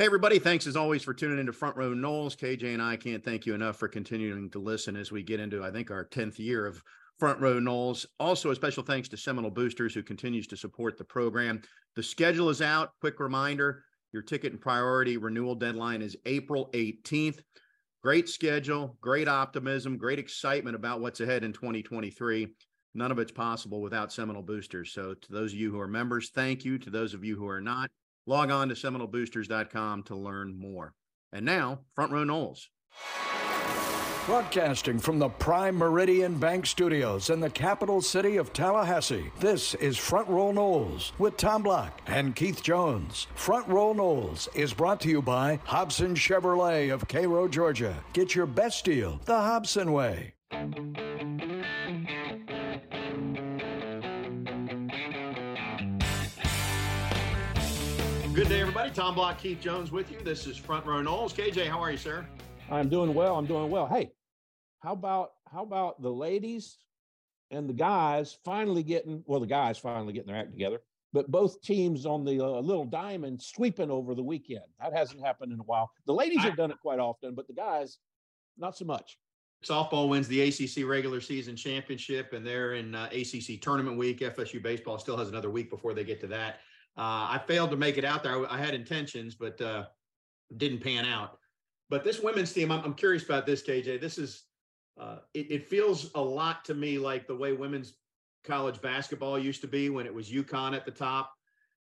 Hey, everybody. Thanks as always for tuning into Front Row Noles. KJ and I can't thank you enough for continuing to listen as we get into, I think, our 10th year of Front Row Noles. Also, a special thanks to Seminole Boosters who continues to support the program. The schedule is out. Quick reminder your ticket and priority renewal deadline is April 18th. Great schedule, great optimism, great excitement about what's ahead in 2023. None of it's possible without Seminole Boosters. So, to those of you who are members, thank you. To those of you who are not, Log on to SeminoleBoosters.com to learn more. And now, Front Row Noles. Broadcasting from the Prime Meridian Bank Studios in the capital city of Tallahassee, this is Front Row Noles with Tom Block and Keith Jones. Front Row Noles is brought to you by Hobson Chevrolet of Cairo, Georgia. Get your best deal the Hobson way. Good day, everybody. Tom Block, Keith Jones with you. This is Front Row Noles. KJ, how are you, sir? I'm doing well. I'm doing well. Hey, how about how about the ladies and the guys finally getting well, the guys finally getting their act together, but both teams on the uh, little diamond sweeping over the weekend. That hasn't happened in a while. The ladies have done it quite often, but the guys not so much. Softball wins the ACC regular season championship, and they're in uh, ACC tournament week. FSU baseball still has another week before they get to that. Uh, I failed to make it out there. I, I had intentions, but uh, didn't pan out. But this women's team, I'm, I'm curious about this, KJ. This is, uh, it, it, feels a lot to me like the way women's college basketball used to be when it was UConn at the top.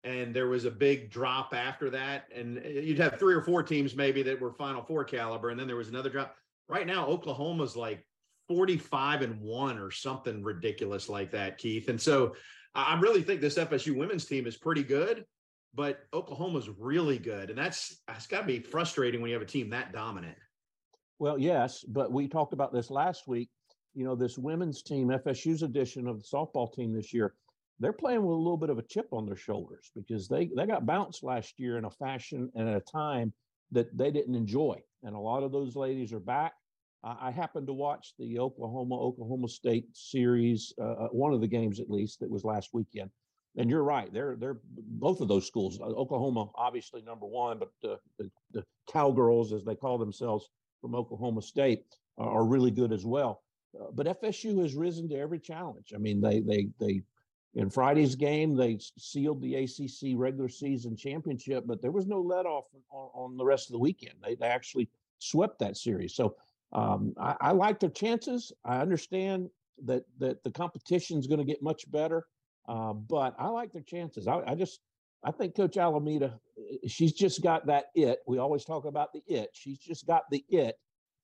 And there was a big drop after that. And you'd have three or four teams maybe that were Final Four caliber. And then there was another drop. Right now, Oklahoma's like 45 and one or something ridiculous like that, Keith. And so I really think this FSU women's team is pretty good, but Oklahoma's really good, and that's that's got to be frustrating when you have a team that dominant. Well, yes, but we talked about this last week. You know, this women's team, FSU's edition of the softball team this year, they're playing with a little bit of a chip on their shoulders because they they got bounced last year in a fashion and at a time that they didn't enjoy, and a lot of those ladies are back. I happened to watch the Oklahoma Oklahoma State series, uh, uh, one of the games at least that was last weekend. And you're right; they're they're both of those schools. Uh, Oklahoma, obviously number one, but uh, the, the cowgirls, as they call themselves from Oklahoma State, are really good as well. Uh, but FSU has risen to every challenge. I mean, they they they in Friday's game they sealed the ACC regular season championship, but there was no let off on, on the rest of the weekend. They they actually swept that series. So um, I, I, like their chances. I understand that that the competition is going to get much better, uh, but I like their chances. I, I, just I think Coach Alameda, eh, she's just got that it. We always talk about the it. She's just got the it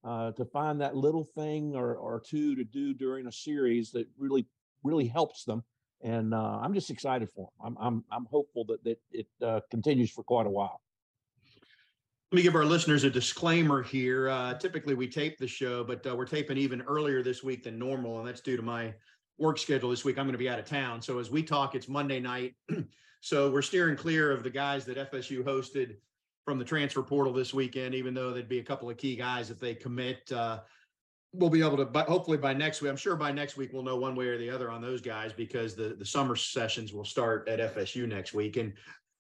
uh, to find that little thing or or two to do during a series that really really helps them. And uh, I'm just excited for them. I'm I'm I'm hopeful that that it uh, continues for quite a while. Let me give our listeners a disclaimer here. Uh, typically, we tape the show, but uh, we're taping even earlier this week than normal, and that's due to my work schedule this week. I'm going to be out of town. So, as we talk, it's Monday night. so, we're steering clear of the guys that FSU hosted from the transfer portal this weekend, even though there'd be a couple of key guys if they commit. Uh, we'll be able to, but hopefully by next week, I'm sure by next week we'll know one way or the other on those guys because the the summer sessions will start at FSU next week, and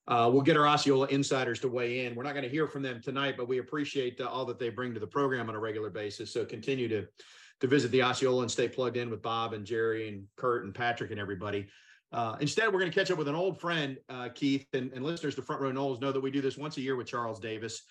uh, we'll get our Osceola insiders to weigh in. We're not going to hear from them tonight, but we appreciate uh, all that they bring to the program on a regular basis. So continue to to visit the Osceola and stay plugged in with Bob and Jerry and Kurt and Patrick and everybody. Uh, instead, we're going to catch up with an old friend, uh, Keith, and, and, listeners to Front Row Noles know that we do this once a year with Charles Davis,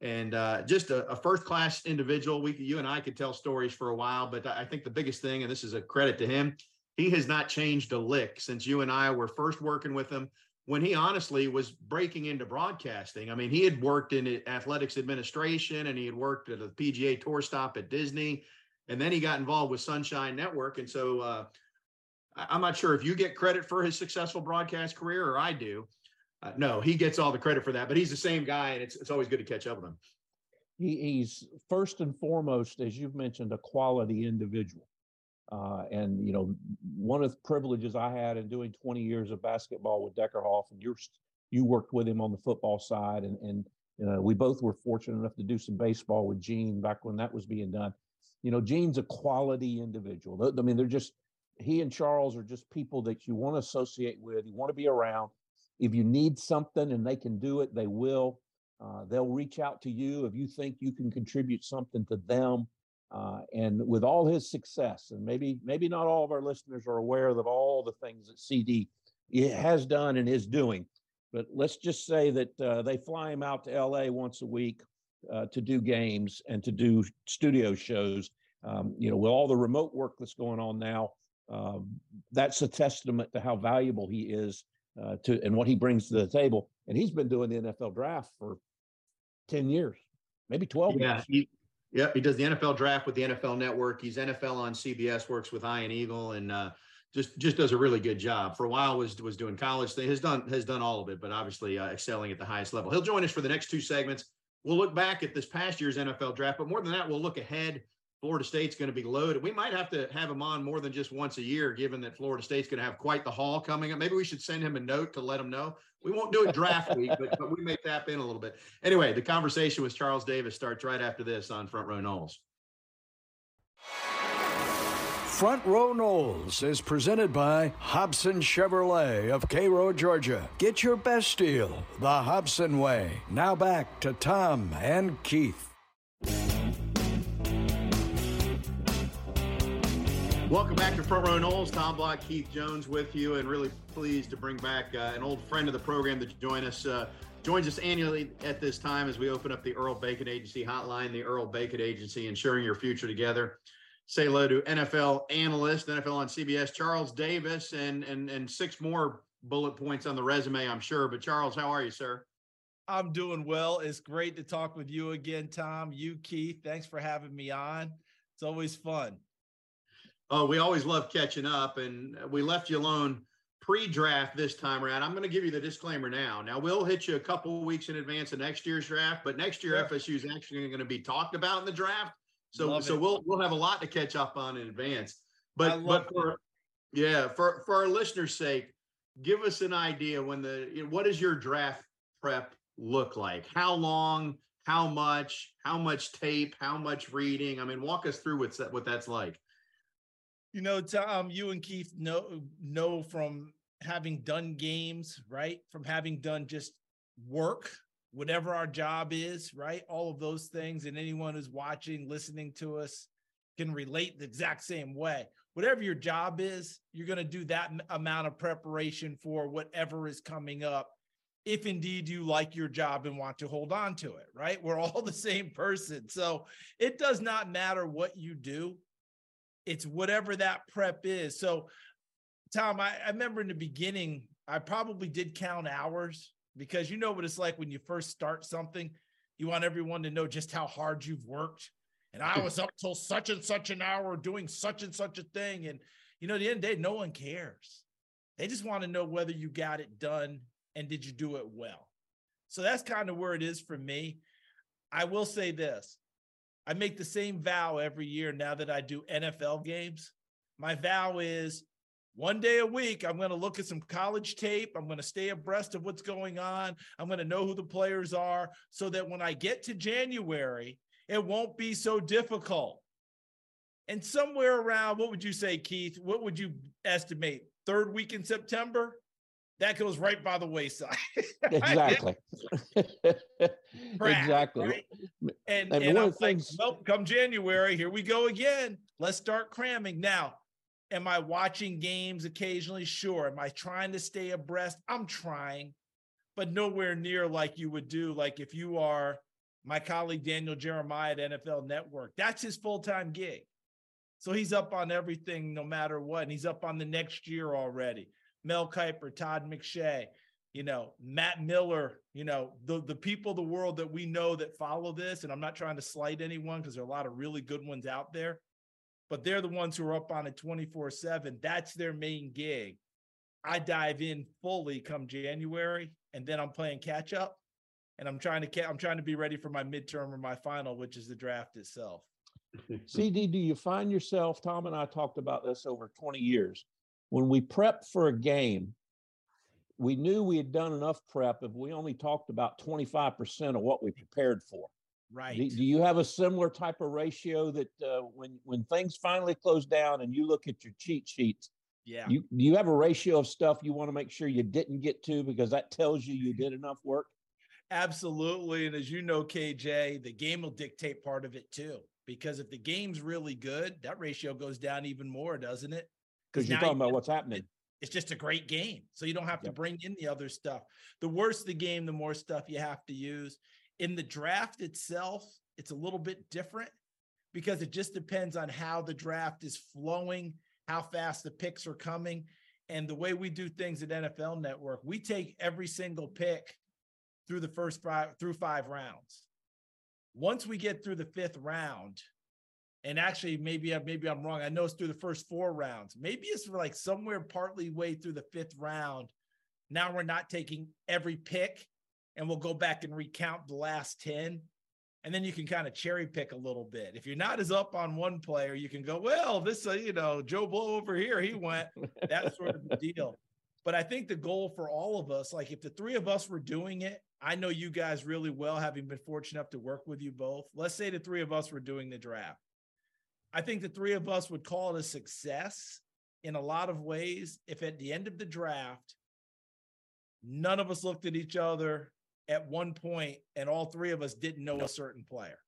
and uh, just a, a first-class individual. We, you and I could tell stories for a while, but I think the biggest thing, and this is a credit to him, he has not changed a lick since you and I were first working with him when he honestly was breaking into broadcasting. I mean, he had worked in athletics administration and he had worked at a PGA tour stop at Disney. And then he got involved with Sunshine Network. And so uh, I'm not sure if you get credit for his successful broadcast career or I do. Uh, no, he gets all the credit for that, but he's the same guy, and it's, it's always good to catch up with him. He, he's first and foremost, as you've mentioned, a quality individual. Uh, and you know, one of the privileges I had in doing 20 years of basketball with Deckerhoff, and you you worked with him on the football side, and and you know, we both were fortunate enough to do some baseball with Gene back when that was being done. You know, Gene's a quality individual. I mean, they're just he and Charles are just people that you want to associate with, you want to be around. If you need something and they can do it, they will. Uh, they'll reach out to you if you think you can contribute something to them. Uh, and with all his success, and maybe maybe not all of our listeners are aware of all the things that CD has done and is doing, but let's just say that uh, they fly him out to LA once a week uh, to do games and to do studio shows. Um, you know, with all the remote work that's going on now, um, that's a testament to how valuable he is uh, to and what he brings to the table. And he's been doing the NFL draft for 10 years, maybe 12 yeah, years. He, yeah, he does the NFL draft with the NFL network. He's NFL on CBS, works with Ian Eagle and uh, just just does a really good job. For a while was was doing college thing, has done has done all of it, but obviously uh, excelling at the highest level. He'll join us for the next two segments. We'll look back at this past year's NFL draft, but more than that, we'll look ahead Florida State's going to be loaded. We might have to have him on more than just once a year, given that Florida State's going to have quite the haul coming up. Maybe we should send him a note to let him know. We won't do it draft week, but, but we may tap in a little bit. Anyway, the conversation with Charles Davis starts right after this on Front Row Noles. Front Row Noles is presented by Hobson Chevrolet of Cairo, Georgia. Get your best deal the Hobson way. Now back to Tom and Keith. Welcome back to Front Row Noles. Tom Block, Keith Jones with you, and really pleased to bring back uh, an old friend of the program to join us. Uh, joins us annually at this time as we open up the Earl Bacon Agency hotline, the Earl Bacon Agency, ensuring your future together. Say hello to NFL analyst, NFL on CBS, Charles Davis, and and and six more bullet points on the resume, I'm sure. But Charles, how are you, sir? I'm doing well. It's great to talk with you again, Tom. You, Keith. Thanks for having me on. It's always fun. Oh, we always love catching up, and uh, we left you alone pre-draft this time around. I'm going to give you the disclaimer now. Now we'll hit you a couple weeks in advance of next year's draft, but next year sure. FSU is actually going to be talked about in the draft. So love so it. we'll we'll have a lot to catch up on in advance. But but for it. yeah, for for our listeners' sake, give us an idea when the what does your draft prep look like? How long? How much? How much tape? How much reading? I mean, walk us through what's that what that's like. You know, Tom, um, you and Keith know know from having done games, right? From having done just work, whatever our job is, right? All of those things, and anyone who's watching, listening to us can relate the exact same way. Whatever your job is, you're going to do that amount of preparation for whatever is coming up. If indeed you like your job and want to hold on to it, right? We're all the same person. So it does not matter what you do it's whatever that prep is. So, Tom, I, I remember in the beginning, I probably did count hours because you know what it's like when you first start something. You want everyone to know just how hard you've worked. And I was up till such and such an hour doing such and such a thing. And, you know, at the end of the day, no one cares. They just want to know whether you got it done and did you do it well. So that's kind of where it is for me. I will say this I make the same vow every year now that I do NFL games. My vow is one day a week, I'm going to look at some college tape. I'm going to stay abreast of what's going on. I'm going to know who the players are so that when I get to January, it won't be so difficult. And somewhere around, what would you say, Keith? What would you estimate? Third week in September? That goes right by the wayside. exactly. exactly. Right? And, and, and I'm things... like, well, come January, here we go again. Let's start cramming. Now, am I watching games occasionally? Sure. Am I trying to stay abreast? I'm trying, but nowhere near like you would do. Like if you are my colleague Daniel Jeremiah at NFL Network, that's his full time gig. So he's up on everything no matter what. And he's up on the next year already. Mel Kiper, Todd McShay, you know, Matt Miller, you know, the, the people of the world that we know that follow this. And I'm not trying to slight anyone because there are a lot of really good ones out there, but they're the ones who are up on it 24 7. That's their main gig. I dive in fully come January, and then I'm playing catch up. And I'm trying to I'm trying to be ready for my midterm or my final, which is the draft itself. CD, do you find yourself? Tom and I talked about this over 20 years when we prepped for a game, we knew we had done enough prep if we only talked about 25% of what we prepared for. Right. Do, do you have a similar type of ratio that uh, when when things finally close down and you look at your cheat sheets, yeah, you you have a ratio of stuff you want to make sure you didn't get to because that tells you you did enough work. Absolutely. And as you know, KJ, the game will dictate part of it too. Because if the game's really good, that ratio goes down even more, doesn't it? Because you're talking about what's happening. It's just a great game. So you don't have to bring in the other stuff. The worse the game, the more stuff you have to use. In the draft itself, it's a little bit different because it just depends on how the draft is flowing, how fast the picks are coming. And the way we do things at NFL Network, we take every single pick through the first five through five rounds. Once we get through the fifth round, and actually maybe maybe I'm wrong. I know it's through the first four rounds. Maybe it's like somewhere partly way through the fifth round. Now we're not taking every pick, and we'll go back and recount the last ten and then you can kind of cherry pick a little bit. If you're not as up on one player, you can go, well, this, uh, you know, Joe Blow over here, he went that sort of deal. But I think the goal for all of us, like if the three of us were doing it, I know you guys really well, having been fortunate enough to work with you both. Let's say the three of us were doing the draft. I think the three of us would call it a success in a lot of ways if at the end of the draft, none of us looked at each other at one point and all three of us didn't know a certain player.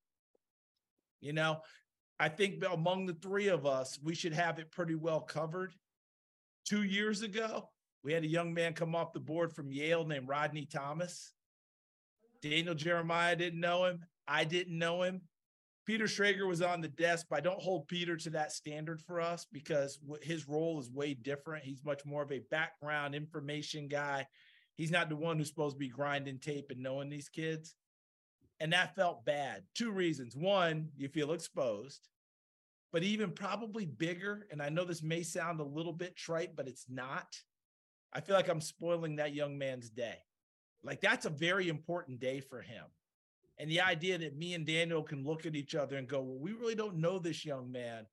You know, I think among the three of us, we should have it pretty well covered. Two years ago, we had a young man come off the board from Yale named Rodney Thomas. Daniel Jeremiah didn't know him. I didn't know him. Peter Schrager was on the desk, but I don't hold Peter to that standard for us because his role is way different. He's much more of a background information guy He's not the one who's supposed to be grinding tape and knowing these kids. And that felt bad. Two reasons. One, you feel exposed, but even probably bigger. And I know this may sound a little bit trite, but it's not. I feel like I'm spoiling that young man's day. Like that's a very important day for him. And the idea that me and Daniel can look at each other and go, well, we really don't know this young man.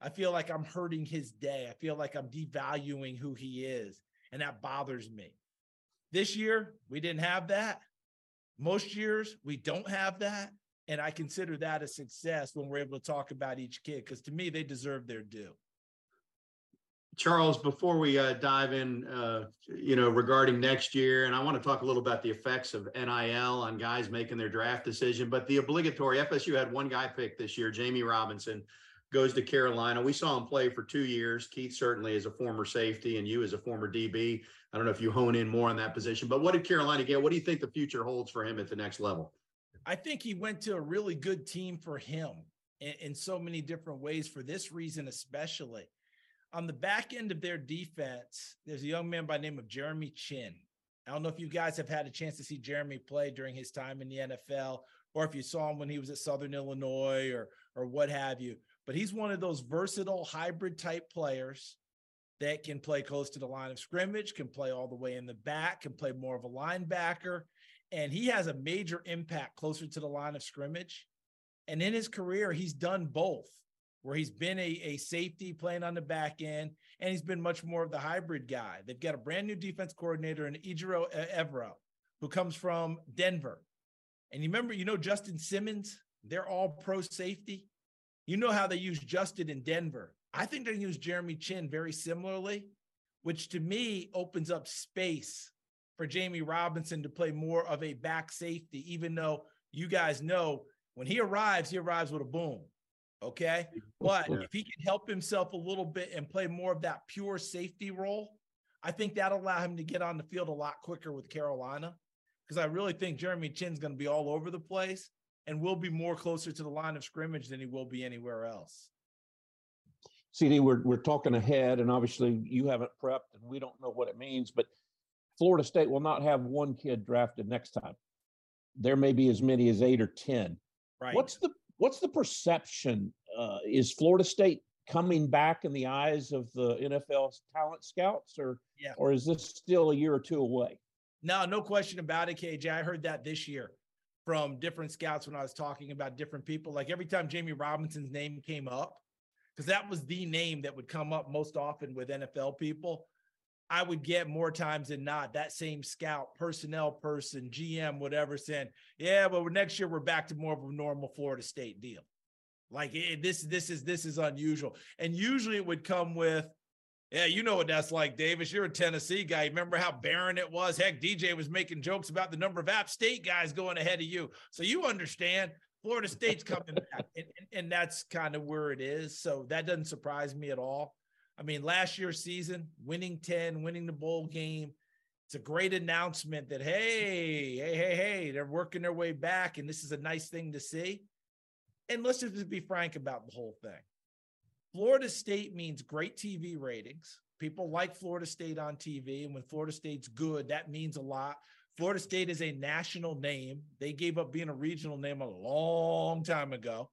I feel like I'm hurting his day. I feel like I'm devaluing who he is. And that bothers me. This year, we didn't have that. Most years, we don't have that. And I consider that a success when we're able to talk about each kid because to me, they deserve their due. Charles, before we uh, dive in, uh, you know, regarding next year, and I want to talk a little about the effects of NIL on guys making their draft decision, but the obligatory FSU had one guy picked this year, Jammie Robinson, goes to Carolina. We saw him play for two years. Keith certainly is a former safety, and you as a former DB. I don't know if you hone in more on that position, but what did Carolina get? What do you think the future holds for him at the next level? I think he went to a really good team for him in, in so many different ways for this reason, especially. On the back end of their defense, there's a young man by name of Jeremy Chinn. I don't know if you guys have had a chance to see Jeremy play during his time in the NFL, or if you saw him when he was at Southern Illinois or or what have you but he's one of those versatile hybrid type players that can play close to the line of scrimmage, can play all the way in the back, can play more of a linebacker. And he has a major impact closer to the line of scrimmage. And in his career, he's done both, where he's been a, a safety playing on the back end, and he's been much more of the hybrid guy. They've got a brand new defense coordinator in Ejiro Evero, who comes from Denver. And you remember, you know, Justin Simmons, they're all pro safety. You know how they use Justin in Denver. I think they use Jeremy Chinn very similarly, which to me opens up space for Jammie Robinson to play more of a back safety, even though you guys know when he arrives, he arrives with a boom. Okay. But if he can help himself a little bit and play more of that pure safety role, I think that'll allow him to get on the field a lot quicker with Carolina. Because I really think Jeremy Chinn's going to be all over the place and will be more closer to the line of scrimmage than he will be anywhere else. CD, we're we're talking ahead, and obviously you haven't prepped, and we don't know what it means. But Florida State will not have one kid drafted next time. There may be as many as eight or ten. Right. What's the what's the perception? Uh, is Florida State coming back in the eyes of the NFL talent scouts, or yeah. or is this still a year or two away? No, no question about it, KJ. I heard that this year from different scouts when I was talking about different people. Like every time Jammie Robinson's name came up, because that was the name that would come up most often with NFL people. I would get more times than not that same scout, personnel person, GM, whatever, saying, "Yeah, but next year we're back to more of a normal Florida State deal." Like it, this, this is this is unusual, and usually it would come with Yeah, you know what that's like, Davis. You're a Tennessee guy. Remember how barren it was? Heck, DJ was making jokes about the number of App State guys going ahead of you. So you understand Florida State's coming back. And, and, and that's kind of where it is. So that doesn't surprise me at all. I mean, last year's season, winning 10, winning the bowl game, it's a great announcement that, hey, hey, hey, hey, they're working their way back. And this is a nice thing to see. And let's just be frank about the whole thing. Florida State means great TV ratings. People like Florida State on TV. And when Florida State's good, that means a lot. Florida State is a national name. They gave up being a regional name a long time ago.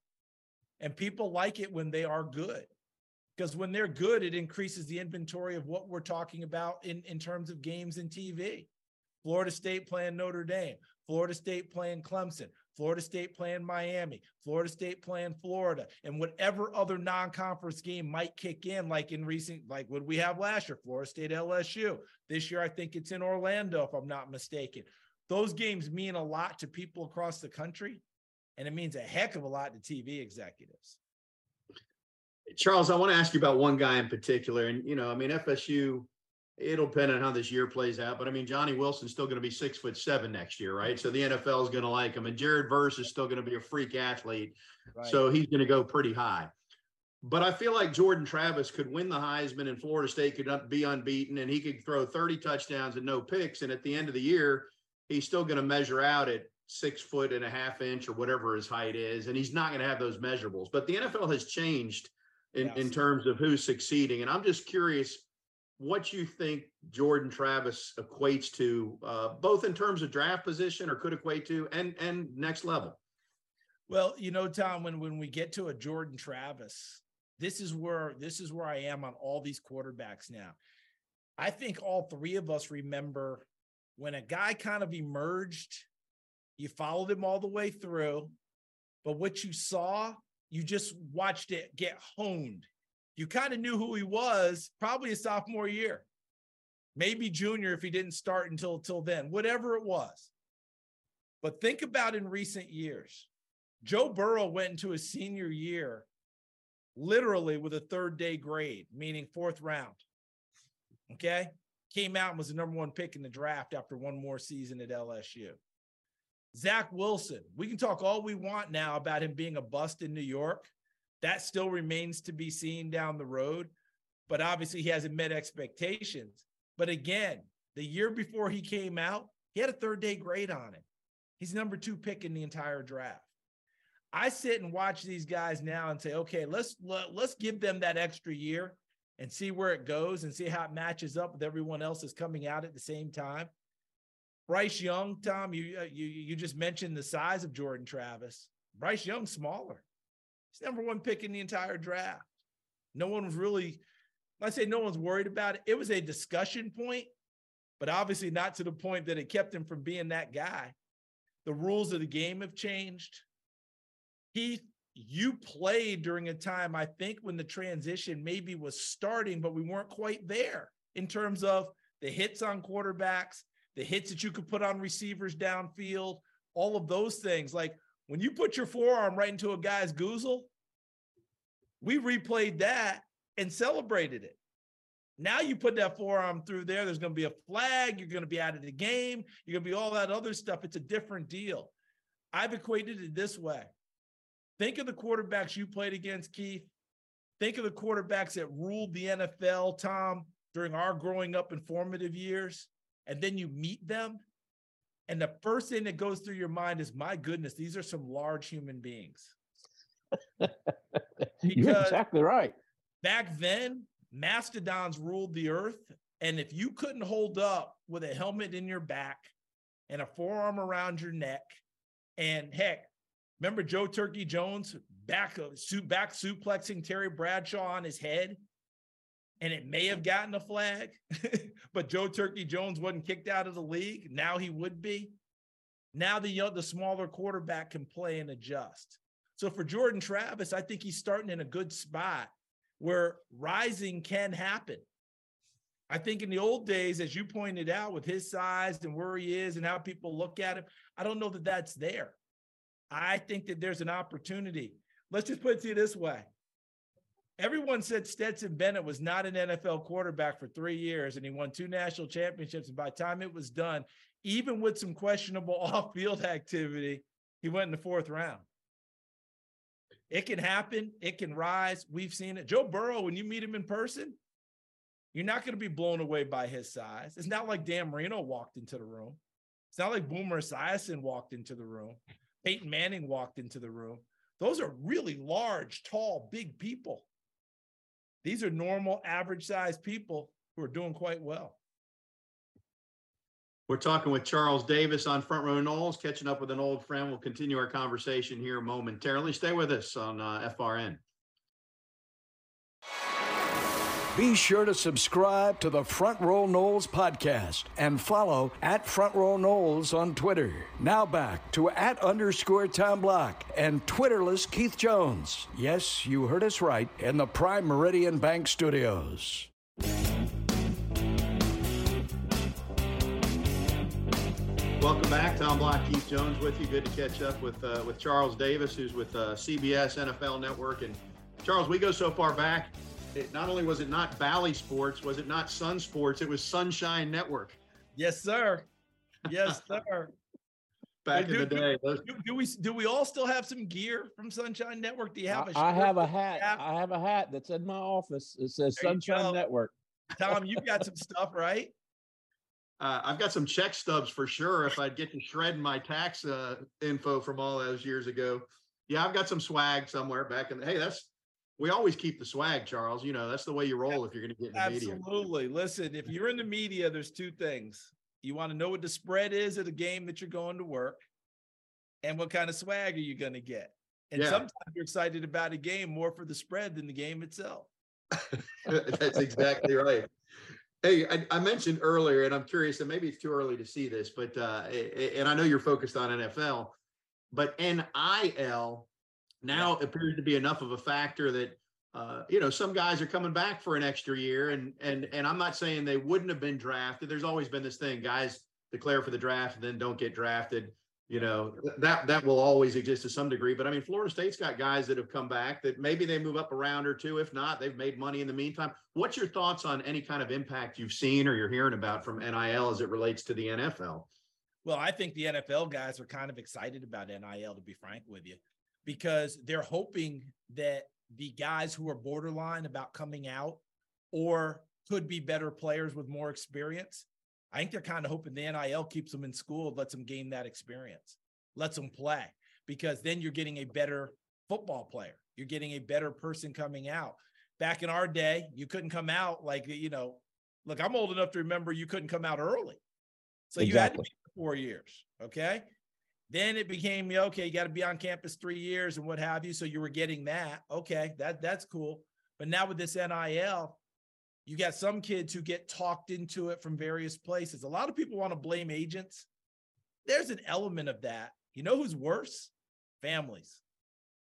And people like it when they are good. Because when they're good, it increases the inventory of what we're talking about in, in terms of games and TV. Florida State playing Notre Dame, Florida State playing Clemson, Florida State playing Miami, Florida State playing Florida, and whatever other non-conference game might kick in, like in recent, like what we have last year, Florida State LSU. This year, I think it's in Orlando, if I'm not mistaken. Those games mean a lot to people across the country, and it means a heck of a lot to TV executives. Charles, I want to ask you about one guy in particular, and you know, I mean, FSU it'll depend on how this year plays out. But I mean, Johnny Wilson's still going to be six foot seven next year, right? So the NFL is going to like him, and Jared Verse is still going to be a freak athlete, right. so he's going to go pretty high. But I feel like Jordan Travis could win the Heisman, and Florida State could be unbeaten, and he could throw 30 touchdowns and no picks. And at the end of the year, he's still going to measure out at six foot and a half inch or whatever his height is, and he's not going to have those measurables. But the NFL has changed in, yes. in terms of who's succeeding, and I'm just curious what you think Jordan Travis equates to, uh, both in terms of draft position or could equate to, and and next level. Well, you know, Tom, when when we get to a Jordan Travis, this is where this is where I am on all these quarterbacks now. I think all three of us remember when a guy kind of emerged, you followed him all the way through, but what you saw, you just watched it get honed you kind of knew who he was probably a sophomore year, maybe junior if he didn't start until until then, whatever it was. But think about in recent years, Joe Burrow went into his senior year literally with a third day grade, meaning fourth round. Okay. Came out and was the number one pick in the draft after one more season at LSU. Zach Wilson, we can talk all we want now about him being a bust in New York. That still remains to be seen down the road, but obviously he hasn't met expectations. But again, the year before he came out, he had a third day grade on it. He's number two pick in the entire draft. I sit and watch these guys now and say, okay, let's let, let's give them that extra year and see where it goes and see how it matches up with everyone else that's coming out at the same time. Bryce Young, Tom, you uh, you you just mentioned the size of Jordan Travis. Bryce Young smaller. He's number one pick in the entire draft. No one was really, I say no one's worried about it. It was a discussion point, but obviously not to the point that it kept him from being that guy. The rules of the game have changed. He, you played during a time, I think, when the transition maybe was starting, but we weren't quite there in terms of the hits on quarterbacks, the hits that you could put on receivers downfield, all of those things. Like when you put your forearm right into a guy's goozle, we replayed that and celebrated it. Now you put that forearm through there, there's going to be a flag, you're going to be out of the game, you're going to be all that other stuff. It's a different deal. I've equated it this way. Think of the quarterbacks you played against, Keith. Think of the quarterbacks that ruled the NFL, Tom, during our growing up and formative years. And then you meet them and the first thing that goes through your mind is, my goodness, these are some large human beings. You're exactly right. Back then, mastodons ruled the earth. And if you couldn't hold up with a helmet in your back and a forearm around your neck, and heck, remember Joe Turkey Jones back, uh, back suplexing Terry Bradshaw on his head? And it may have gotten a flag, but Joe Turkey Jones wasn't kicked out of the league. Now he would be. Now the the smaller quarterback can play and adjust. So for Jordan Travis, I think he's starting in a good spot where rising can happen. I think in the old days, as you pointed out, with his size and where he is and how people look at him, I don't know that that's there. I think that there's an opportunity. Let's just put it to you this way Everyone said Stetson Bennett was not an NFL quarterback for three years, and he won two national championships. And by the time it was done, even with some questionable off-field activity, he went in the fourth round. It can happen. It can rise. We've seen it. Joe Burrow, when you meet him in person, you're not going to be blown away by his size. It's not like Dan Marino walked into the room. It's not like Boomer Esiason walked into the room. Peyton Manning walked into the room. Those are really large, tall, big people. These are normal, average sized people who are doing quite well. We're talking with Charles Davis on Front Row Noles, catching up with an old friend. We'll continue our conversation here momentarily. Stay with us on uh, FRN. Be sure to subscribe to the Front Row Noles podcast and follow at Front Row Noles on Twitter. Now back to at underscore Tom Block and Twitterless Keith Jones. Yes, you heard us right in the Prime Meridian Bank Studios. Welcome back, Tom Block, Keith Jones with you. Good to catch up with uh, with Charles Davis, who's with uh, CBS NFL Network. And Charles, we go so far back it not only was it not Bally Sports, was it not Sun Sports, it was Sunshine Network. Yes, sir. Yes, sir. Back do, in the day. Do, do, we do we all still have some gear from Sunshine Network? Do you have a I have a hat. Cap? I have a hat that's in my office. It says there Sunshine Network. Tom, you've got some stuff, right? Uh, I've got some check stubs for sure. If I'd get to shred my tax uh, info from all those years ago, yeah, I've got some swag somewhere back in. The, hey, that's we always keep the swag, Charles. You know, that's the way you roll if you're going to get in the Absolutely. media. Absolutely. Listen, if you're in the media, there's two things. You want to know what the spread is of the game that you're going to work, and what kind of swag are you going to get. And yeah. sometimes you're excited about a game more for the spread than the game itself. that's exactly right. Hey, I, I, mentioned earlier, and I'm curious, and maybe it's too early to see this, but uh, and I know you're focused on NFL, but NIL now appears to be enough of a factor that uh, you know some guys are coming back for an extra year, and and and I'm not saying they wouldn't have been drafted. There's always been this thing: guys declare for the draft and then don't get drafted. You know that that will always exist to some degree. But I mean, Florida State's got guys that have come back that maybe they move up a round or two. If not, they've made money in the meantime. What's your thoughts on any kind of impact you've seen or you're hearing about from NIL as it relates to the NFL? Well, I think the NFL guys are kind of excited about NIL, to be frank with you because they're hoping that the guys who are borderline about coming out or could be better players with more experience. I think they're kind of hoping the NIL keeps them in school, lets them gain that experience, lets them play, because then you're getting a better football player. You're getting a better person coming out. Back in our day, you couldn't come out like, you know, look, I'm old enough to remember you couldn't come out early. So exactly. you had to be four years. Okay. Then it became okay, you got to be on campus three years and what have you. So you were getting that. Okay, that that's cool. But now with this NIL, you got some kids who get talked into it from various places. A lot of people want to blame agents. There's an element of that. You know who's worse? Families.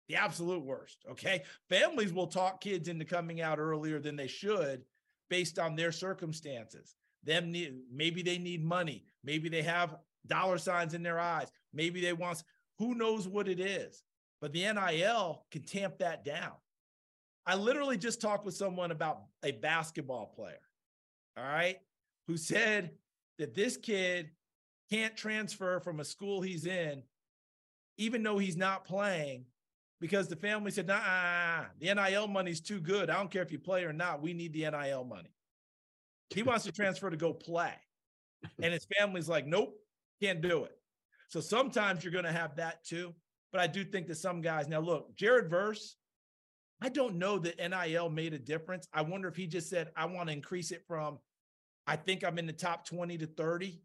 The absolute worst. Okay. Families will talk kids into coming out earlier than they should based on their circumstances. Them need, maybe they need money. Maybe they have dollar signs in their eyes. Maybe they want, who knows what it is. But the NIL can tamp that down. I literally just talked with someone about a basketball player, all right, who said that this kid can't transfer from a school he's in, even though he's not playing, because the family said, nah, the NIL money's too good. I don't care if you play or not. We need the NIL money. He wants to transfer to go play. And his family's like, nope, can't do it. So sometimes you're going to have that too. But I do think that some guys now look, Jared Verse, I don't know that NIL made a difference. I wonder if he just said, I want to increase it from, I think I'm in the top 20 to 30.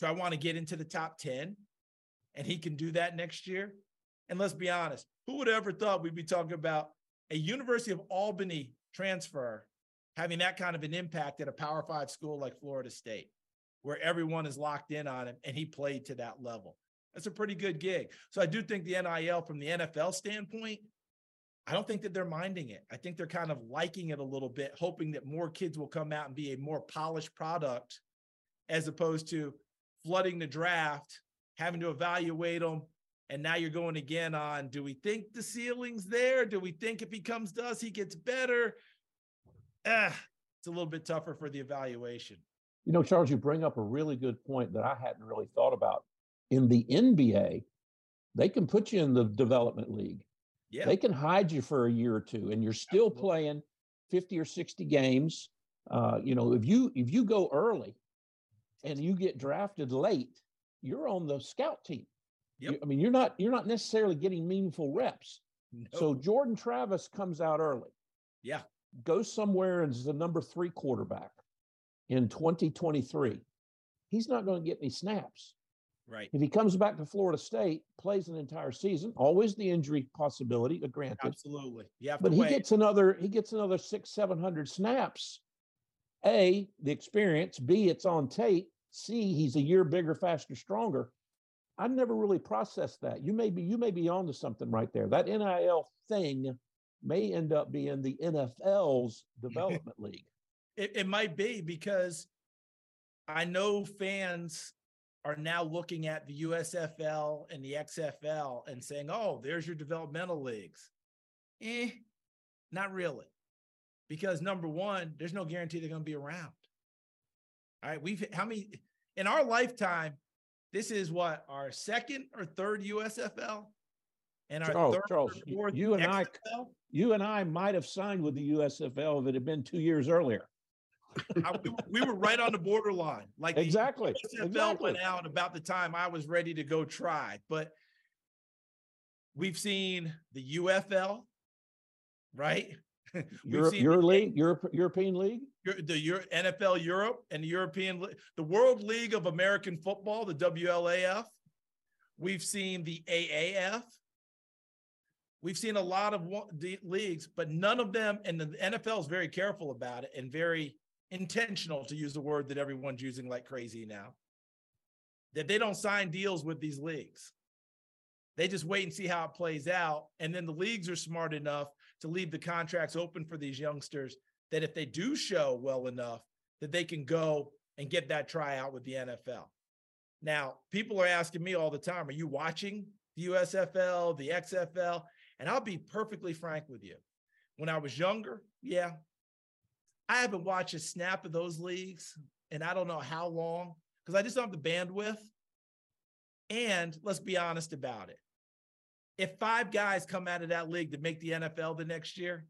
So I want to get into the top 10. And he can do that next year. And let's be honest, who would have ever thought we'd be talking about a University of Albany transfer having that kind of an impact at a Power Five school like Florida State? Where everyone is locked in on him and he played to that level. That's a pretty good gig. So I do think the NIL from the NFL standpoint, I don't think that they're minding it. I think they're kind of liking it a little bit, hoping that more kids will come out and be a more polished product as opposed to flooding the draft, having to evaluate them And now you're going again on do we think the ceiling's there? Do we think if he comes to us, he gets better? Ah, it's a little bit tougher for the evaluation. You know, Charles, you bring up a really good point that I hadn't really thought about. In the NBA, they can put you in the development league. Yeah. They can hide you for a year or two, and you're still Absolutely. playing 50 or 60 games. Uh, you know, if you if you go early and you get drafted late, you're on the scout team. You- I mean, you're not you're not necessarily getting meaningful reps. So Jordan Travis comes out early. yeah. goes somewhere and is the number three quarterback in 2023, he's not going to get any snaps. Right. If he comes back to Florida State, plays an entire season, always the injury possibility, granted, Absolutely. Yeah. but he gets another he gets another six seven hundred snaps. A the experience. B it's on tape. C he's a year bigger, faster, stronger. I never really processed that. You may be you may be onto something right there. That NIL thing may end up being the NFL's development league. It, it might be because I know fans are now looking at the USFL and the XFL and saying, oh, there's your developmental leagues. Eh, not really. Because number one, there's no guarantee they're going to be around. All right. We've, how many, in our lifetime, this is what, our second or third USFL? And our Charles, third Charles, or fourth you and I- You and I might have signed with the USFL if it had been two years earlier. I- we, were, we were right on the borderline. Like the Exactly. XFL exactly. went out about the time I was ready to go try, but we've seen the UFL, right? Seen your the league, Europe, European league. The Euro- NFL Europe and the European, the World League of American Football, the WLAF. We've seen the AAF. We've seen a lot of leagues, but none of them, and the NFL is very careful about it and very intentional to use the word that everyone's using like crazy now. That they don't sign deals with these leagues. They just wait and see how it plays out. And then the leagues are smart enough to leave the contracts open for these youngsters that if they do show well enough, that they can go and get that tryout with the NFL. Now, people are asking me all the time, are you watching the USFL, the XFL? And I'll be perfectly frank with you. When I was younger, yeah, I haven't watched a snap of those leagues and I don't know how long because I just don't have the bandwidth. And let's be honest about it. If five guys come out of that league to make the NFL the next year,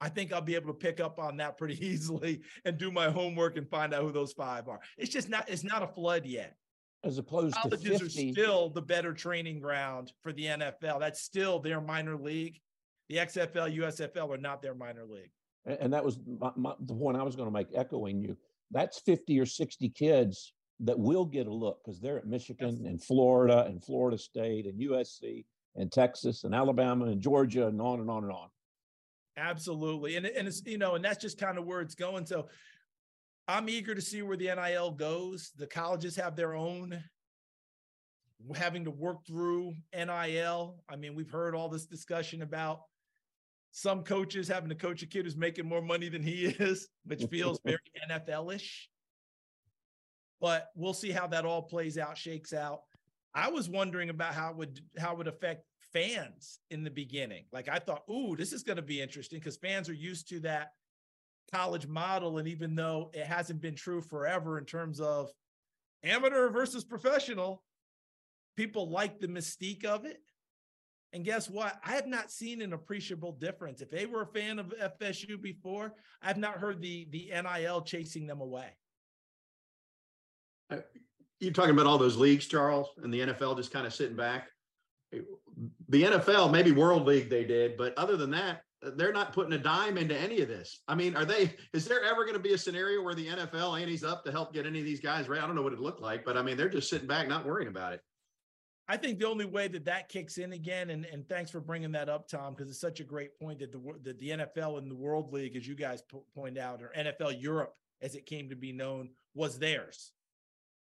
I think I'll be able to pick up on that pretty easily and do my homework and find out who those five are. It's just not, it's not a flood yet. as opposed to Colleges are still the better training ground for the NFL. That's still their minor league. The XFL, USFL are not their minor league. And that was my, my, the point I was going to make echoing you. That's 50 or 60 kids that will get a look because they're at Michigan and Florida and Florida State and USC and Texas and Alabama and Georgia and on and on and on. Absolutely. And, and it's, you know, and that's just kind of where it's going. So I'm eager to see where the NIL goes. The colleges have their own having to work through NIL. I mean, we've heard all this discussion about some coaches having to coach a kid who's making more money than he is, which feels very NFL-ish. But we'll see how that all plays out, shakes out. I was wondering about how it would how it would affect fans in the beginning. Like I thought, ooh, this is going to be interesting because fans are used to that college model. And even though it hasn't been true forever in terms of amateur versus professional, people like the mystique of it. And guess what? I have not seen an appreciable difference. If they were a fan of FSU before, I've not heard the the NIL chasing them away. You're talking about all those leagues, Charles, and the NFL just kind of sitting back. The NFL, maybe World League, they did, but other than that, they're not putting a dime into any of this. I mean, are they? Is there ever going to be a scenario where the NFL ante's up to help get any of these guys right? I don't know what it looked like, but I mean, they're just sitting back, not worrying about it. I think the only way that that kicks in again, and, and thanks for bringing that up, Tom, because it's such a great point that the that the NFL and the World League, as you guys po- point out, or NFL Europe, as it came to be known, was theirs,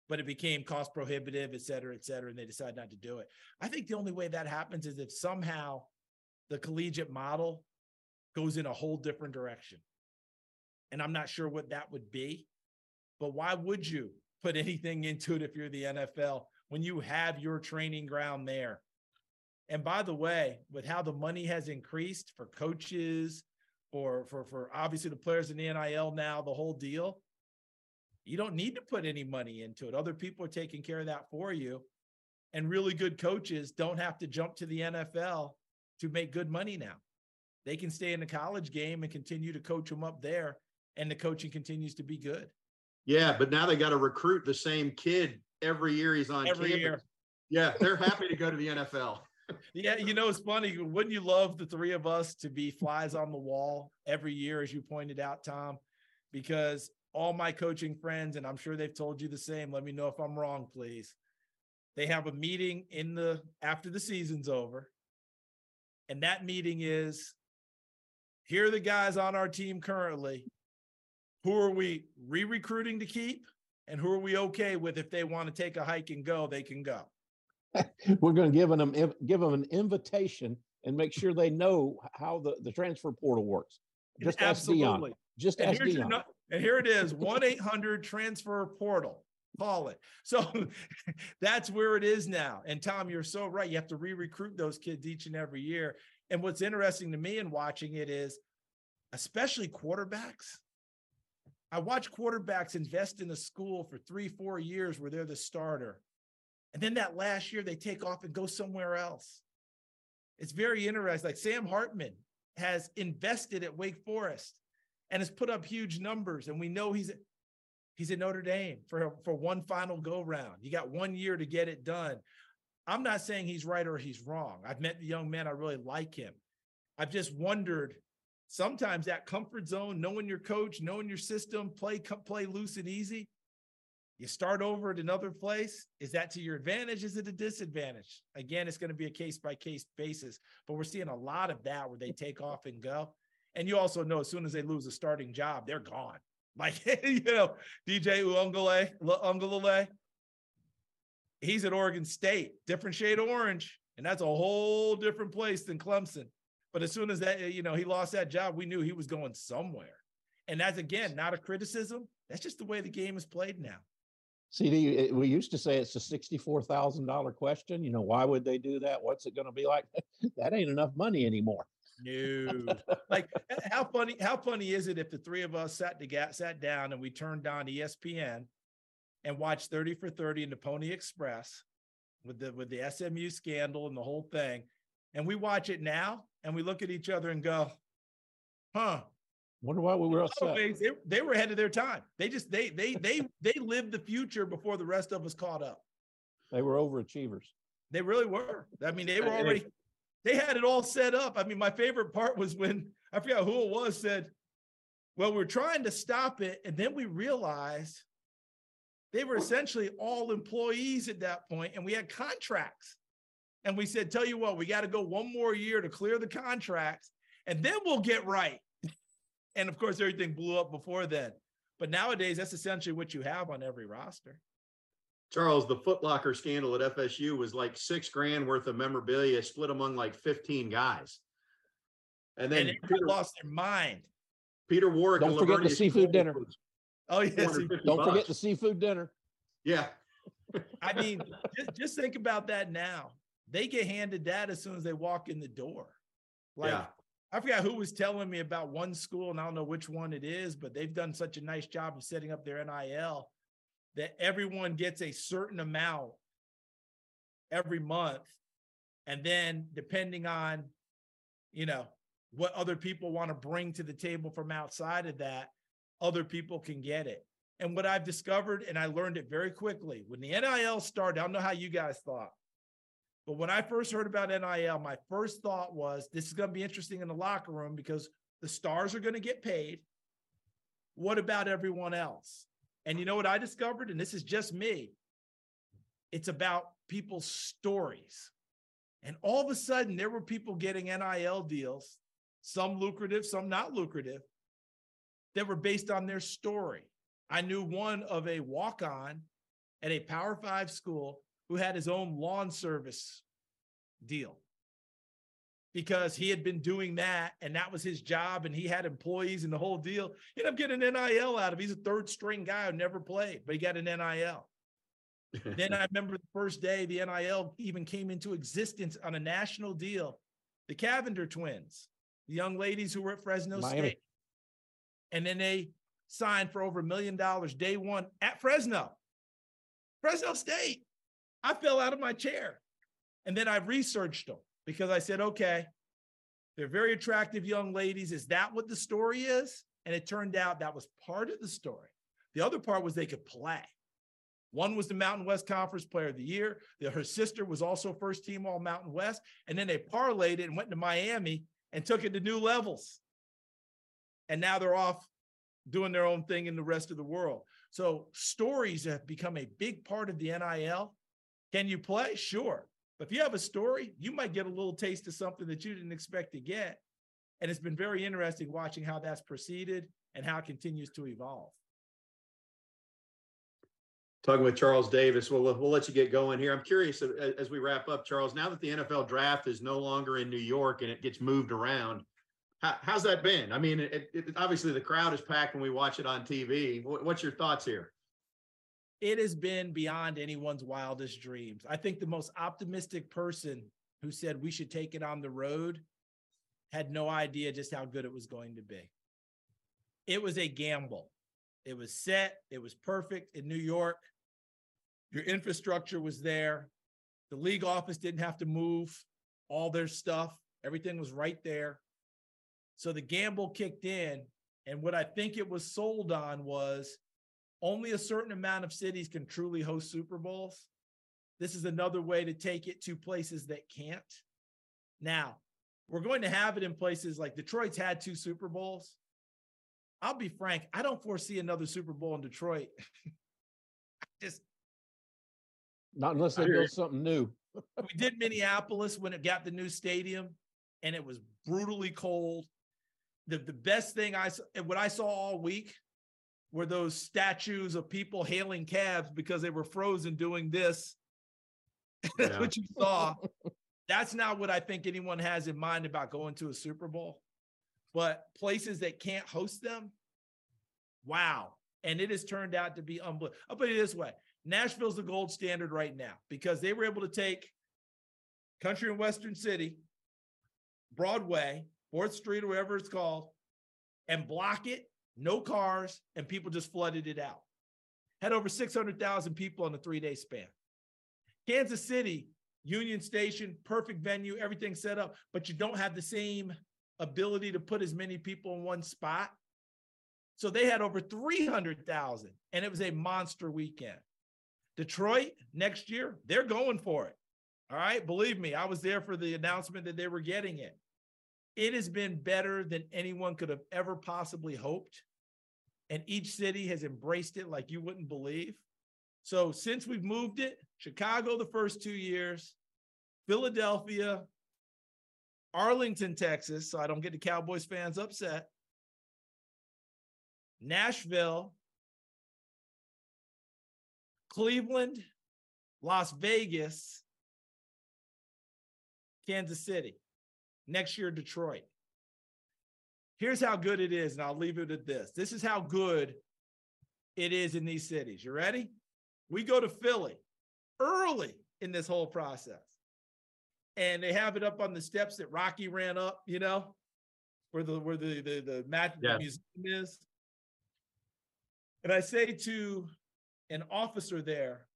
but it became cost prohibitive, et cetera, et cetera, and they decided not to do it. I think the only way that happens is if somehow the collegiate model goes in a whole different direction, and I'm not sure what that would be, but why would you put anything into it if you're the NFL? When you have your training ground there And by the way, with how the money has increased for coaches, or for for obviously the players in the NIL now, the whole deal, you don't need to put any money into it. Other people are taking care of that for you. And really good coaches don't have to jump to the NFL to make good money now. They can stay in the college game and continue to coach them up there, and the coaching continues to be good. Yeah, but now they got to recruit the same kid every year he's on Every campus. year. Yeah, they're happy to go to the NFL. Yeah, you know, it's funny. Wouldn't you love the three of us to be flies on the wall every year, as you pointed out, Tom? Because all my coaching friends, and I'm sure they've told you the same. Let me know if I'm wrong, please. They have a meeting in the after the season's over. And that meeting is here are the guys on our team currently. Who are we re-recruiting to keep? And who are we okay with if they want to take a hike and go, they can go. We're going to give them give them an invitation and make sure they know how the, the transfer portal works. Just ask Deion. Absolutely. Just And ask Deion. nu- and here it is, one eight hundred transfer portal. Call it. So that's where it is now. And Tom, you're so right. You have to re-recruit those kids each and every year. And what's interesting to me in watching it is, especially quarterbacks. I watch quarterbacks invest in a school for three, four years where they're the starter. And then that last year they take off and go somewhere else. It's very interesting. Like Sam Hartman has invested at Wake Forest and has put up huge numbers. And we know he's he's at Notre Dame for for one final go round. You got one year to get it done. I'm not saying he's right or he's wrong. I've met the young man. I really like him. I've just wondered sometimes that comfort zone, knowing your coach, knowing your system, play play loose and easy. You start over at another place. Is that to your advantage? Is it a disadvantage? Again, it's going to be a case by case basis, but we're seeing a lot of that where they take off and go. And you also know as soon as they lose a starting job, they're gone. Like, you know, DJ Uungale, Uiagalelei, he's at Oregon State, different shade of orange. And that's a whole different place than Clemson. But as soon as that, you know, he lost that job, we knew he was going somewhere. And that's again not a criticism. That's just the way the game is played now. CD, we used to say it's a sixty-four thousand dollar question. You know, why would they do that? What's it going to be like? that ain't enough money anymore. No, like how funny, how funny is it if the three of us sat together, sat down and we turned on ESPN and watched 30 for 30 and the Pony Express with the with the SMU scandal and the whole thing. And we watch it now and we look at each other and go, huh. Wonder why we were In upset. ways, they, they were ahead of their time. They just they they they they lived the future before the rest of us caught up. They were overachievers. They really were. I mean, they were already, they had it all set up. I mean, my favorite part was when I forgot who it was said, well, we're trying to stop it. And then we realized they were essentially all employees at that point, and we had contracts. And we said, tell you what, we got to go one more year to clear the contracts, and then we'll get right. And of course, everything blew up before then. But nowadays, that's essentially what you have on every roster. Charles, the Footlocker scandal at FSU was like six grand worth of memorabilia split among like 15 guys. And then And Peter, lost their mind. Peter Warrick. Don't and forget the seafood dinner. Oh, yes. Don't forget the seafood dinner. Yeah. I mean, just, just think about that now. They get handed that as soon as they walk in the door. Like, Yeah. I forgot who was telling me about one school, and I don't know which one it is, but they've done such a nice job of setting up their NIL that everyone gets a certain amount every month. And then depending on, you know, what other people want to bring to the table from outside of that, other people can get it. And what I've discovered, and I learned it very quickly, when the NIL started, I don't know how you guys thought, but when I first heard about NIL, my first thought was this is going to be interesting in the locker room because the stars are going to get paid. What about everyone else? And you know what I discovered? And this is just me. It's about people's stories. And all of a sudden, there were people getting NIL deals, some lucrative, some not lucrative, that were based on their story. I knew one of a walk on at a Power Five school who had his own lawn service deal because he had been doing that and that was his job and he had employees and the whole deal. He ended up getting an NIL out of. He's a third string guy who never played, but he got an NIL. then I remember the first day the NIL even came into existence on a national deal. The Cavinder twins, the young ladies who were at Fresno Miami. State. And then they signed for over a million dollars day one at Fresno. Fresno State. I fell out of my chair. And then I researched them because I said, okay, they're very attractive young ladies. Is that what the story is? And it turned out that was part of the story. The other part was they could play. One was the Mountain West Conference Player of the Year. The- her sister was also first team All Mountain West. And then they parlayed it and went to Miami and took it to new levels. And now they're off doing their own thing in the rest of the world. So stories have become a big part of the NIL. Can you play? Sure. But if you have a story, you might get a little taste of something that you didn't expect to get. And it's been very interesting watching how that's proceeded and how it continues to evolve. Talking with Charles Davis, we'll, we'll let you get going here. I'm curious as we wrap up, Charles, now that the NFL draft is no longer in New York and it gets moved around, how, how's that been? I mean, it, it, obviously the crowd is packed when we watch it on TV. What's your thoughts here? It has been beyond anyone's wildest dreams. I think the most optimistic person who said we should take it on the road had no idea just how good it was going to be. It was a gamble. It was set, it was perfect in New York. Your infrastructure was there. The league office didn't have to move all their stuff, everything was right there. So the gamble kicked in. And what I think it was sold on was only a certain amount of cities can truly host Super Bowls. This is another way to take it to places that can't. Now, we're going to have it in places like Detroit's had two Super Bowls. I'll be frank, I don't foresee another Super Bowl in Detroit. Just Not unless they I hear build something new. we did Minneapolis when it got the new stadium and it was brutally cold. The, the best thing I saw, what I saw all week were those statues of people hailing cabs because they were frozen doing this. That's Yeah. what you saw. That's not what I think anyone has in mind about going to a Super Bowl. But places that can't host them, wow. And it has turned out to be unbelievable. I'll put it this way Nashville's the gold standard right now because they were able to take Country and Western City, Broadway, Fourth Street, or whatever it's called, and block it, no cars, and people just flooded it out. Had over 600,000 people in a three day span. Kansas City, Union Station, perfect venue, everything set up, but you don't have the same ability to put as many people in one spot. So they had over 300,000, and it was a monster weekend. Detroit next year, they're going for it. All right. Believe me, I was there for the announcement that they were getting it. It has been better than anyone could have ever possibly hoped. And each city has embraced it like you wouldn't believe. So since we've moved it, Chicago the first two years, Philadelphia, Arlington, Texas, so I don't get the Cowboys fans upset, Nashville, Cleveland, Las Vegas, Kansas City. Next year, Detroit. Here's how good it is, and I'll leave it at this. This is how good it is in these cities. You ready? We go to Philly early in this whole process. And they have it up on the steps that Rocky ran up, you know, where the where the the, the match Yeah. museum is. And I say to an officer there,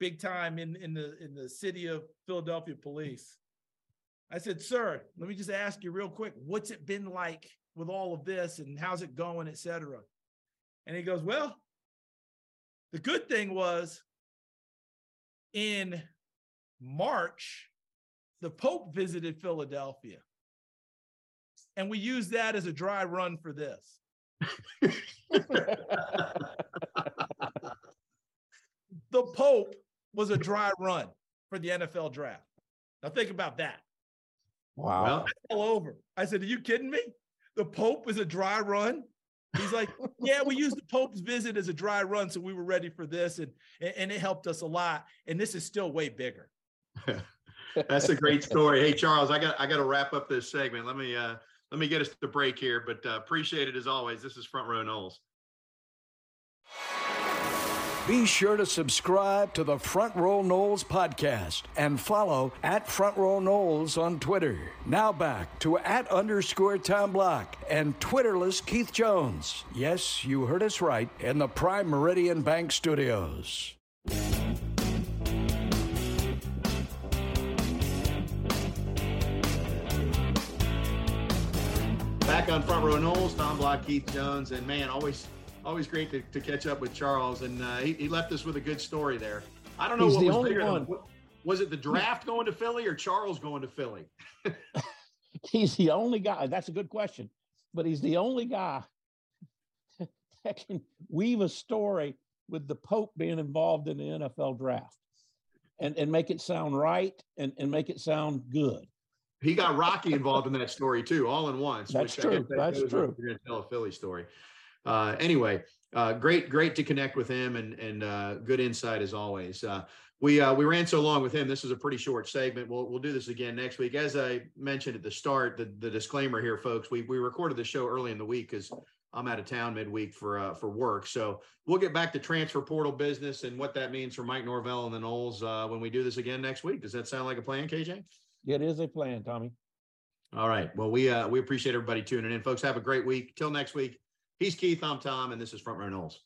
big time in, in the in the city of Philadelphia police. I said, sir, let me just ask you real quick, what's it been like with all of this and how's it going, et cetera? And he goes, Well, the good thing was in March, the Pope visited Philadelphia. And we used that as a dry run for this. The Pope was a dry run for the NFL draft. Now think about that. Wow. Well, All over. I said, Are you kidding me? The Pope was a dry run. He's like, Yeah, we used the Pope's visit as a dry run, so we were ready for this, and and and it helped us a lot. And this is still way bigger. That's a great story. Hey, Charles, I got I got to wrap up this segment. Let me uh let me get us to break here, but uh, appreciate it as always. This is Front Row Noles. Be sure to subscribe to the Front Row Noles podcast and follow at Front Row Noles on Twitter. Now back to at underscore Tom Block and Twitterless Keith Jones. Yes, you heard us right in the Prime Meridian Bank Studios. Back on Front Row Noles, Tom Block, Keith Jones, and man, always always great to, to catch up with Charles. And uh, he, he left us with a good story there. I don't know He's what the was only bigger. one. Than, was it the draft going to Philly or Charles going to Philly? He's the only guy. That's a good question, but he's the only guy that can weave a story with the Pope being involved in the NFL draft and, and make it sound right and, and make it sound good. He got Rocky involved in that story too, all in once. That's which I guess true. that That's true. You're going to tell a Philly story. Uh, anyway, uh, great, great to connect with him and and uh, good insight as always. Uh, we uh, we ran so long with him. This is a pretty short segment. We'll we'll do this again next week. As I mentioned at the start, the, the disclaimer here, folks. We we recorded the show early in the week because I'm out of town midweek for uh, for work. So we'll get back to transfer portal business and what that means for Mike Norvell and the Noles uh, when we do this again next week. Does that sound like a plan, KJ? It is a plan, Tommy. All right. Well, we uh, we appreciate everybody tuning in, folks. Have a great week. Till next week. He's Keith. I'm Tom, and this is Front Row Noles.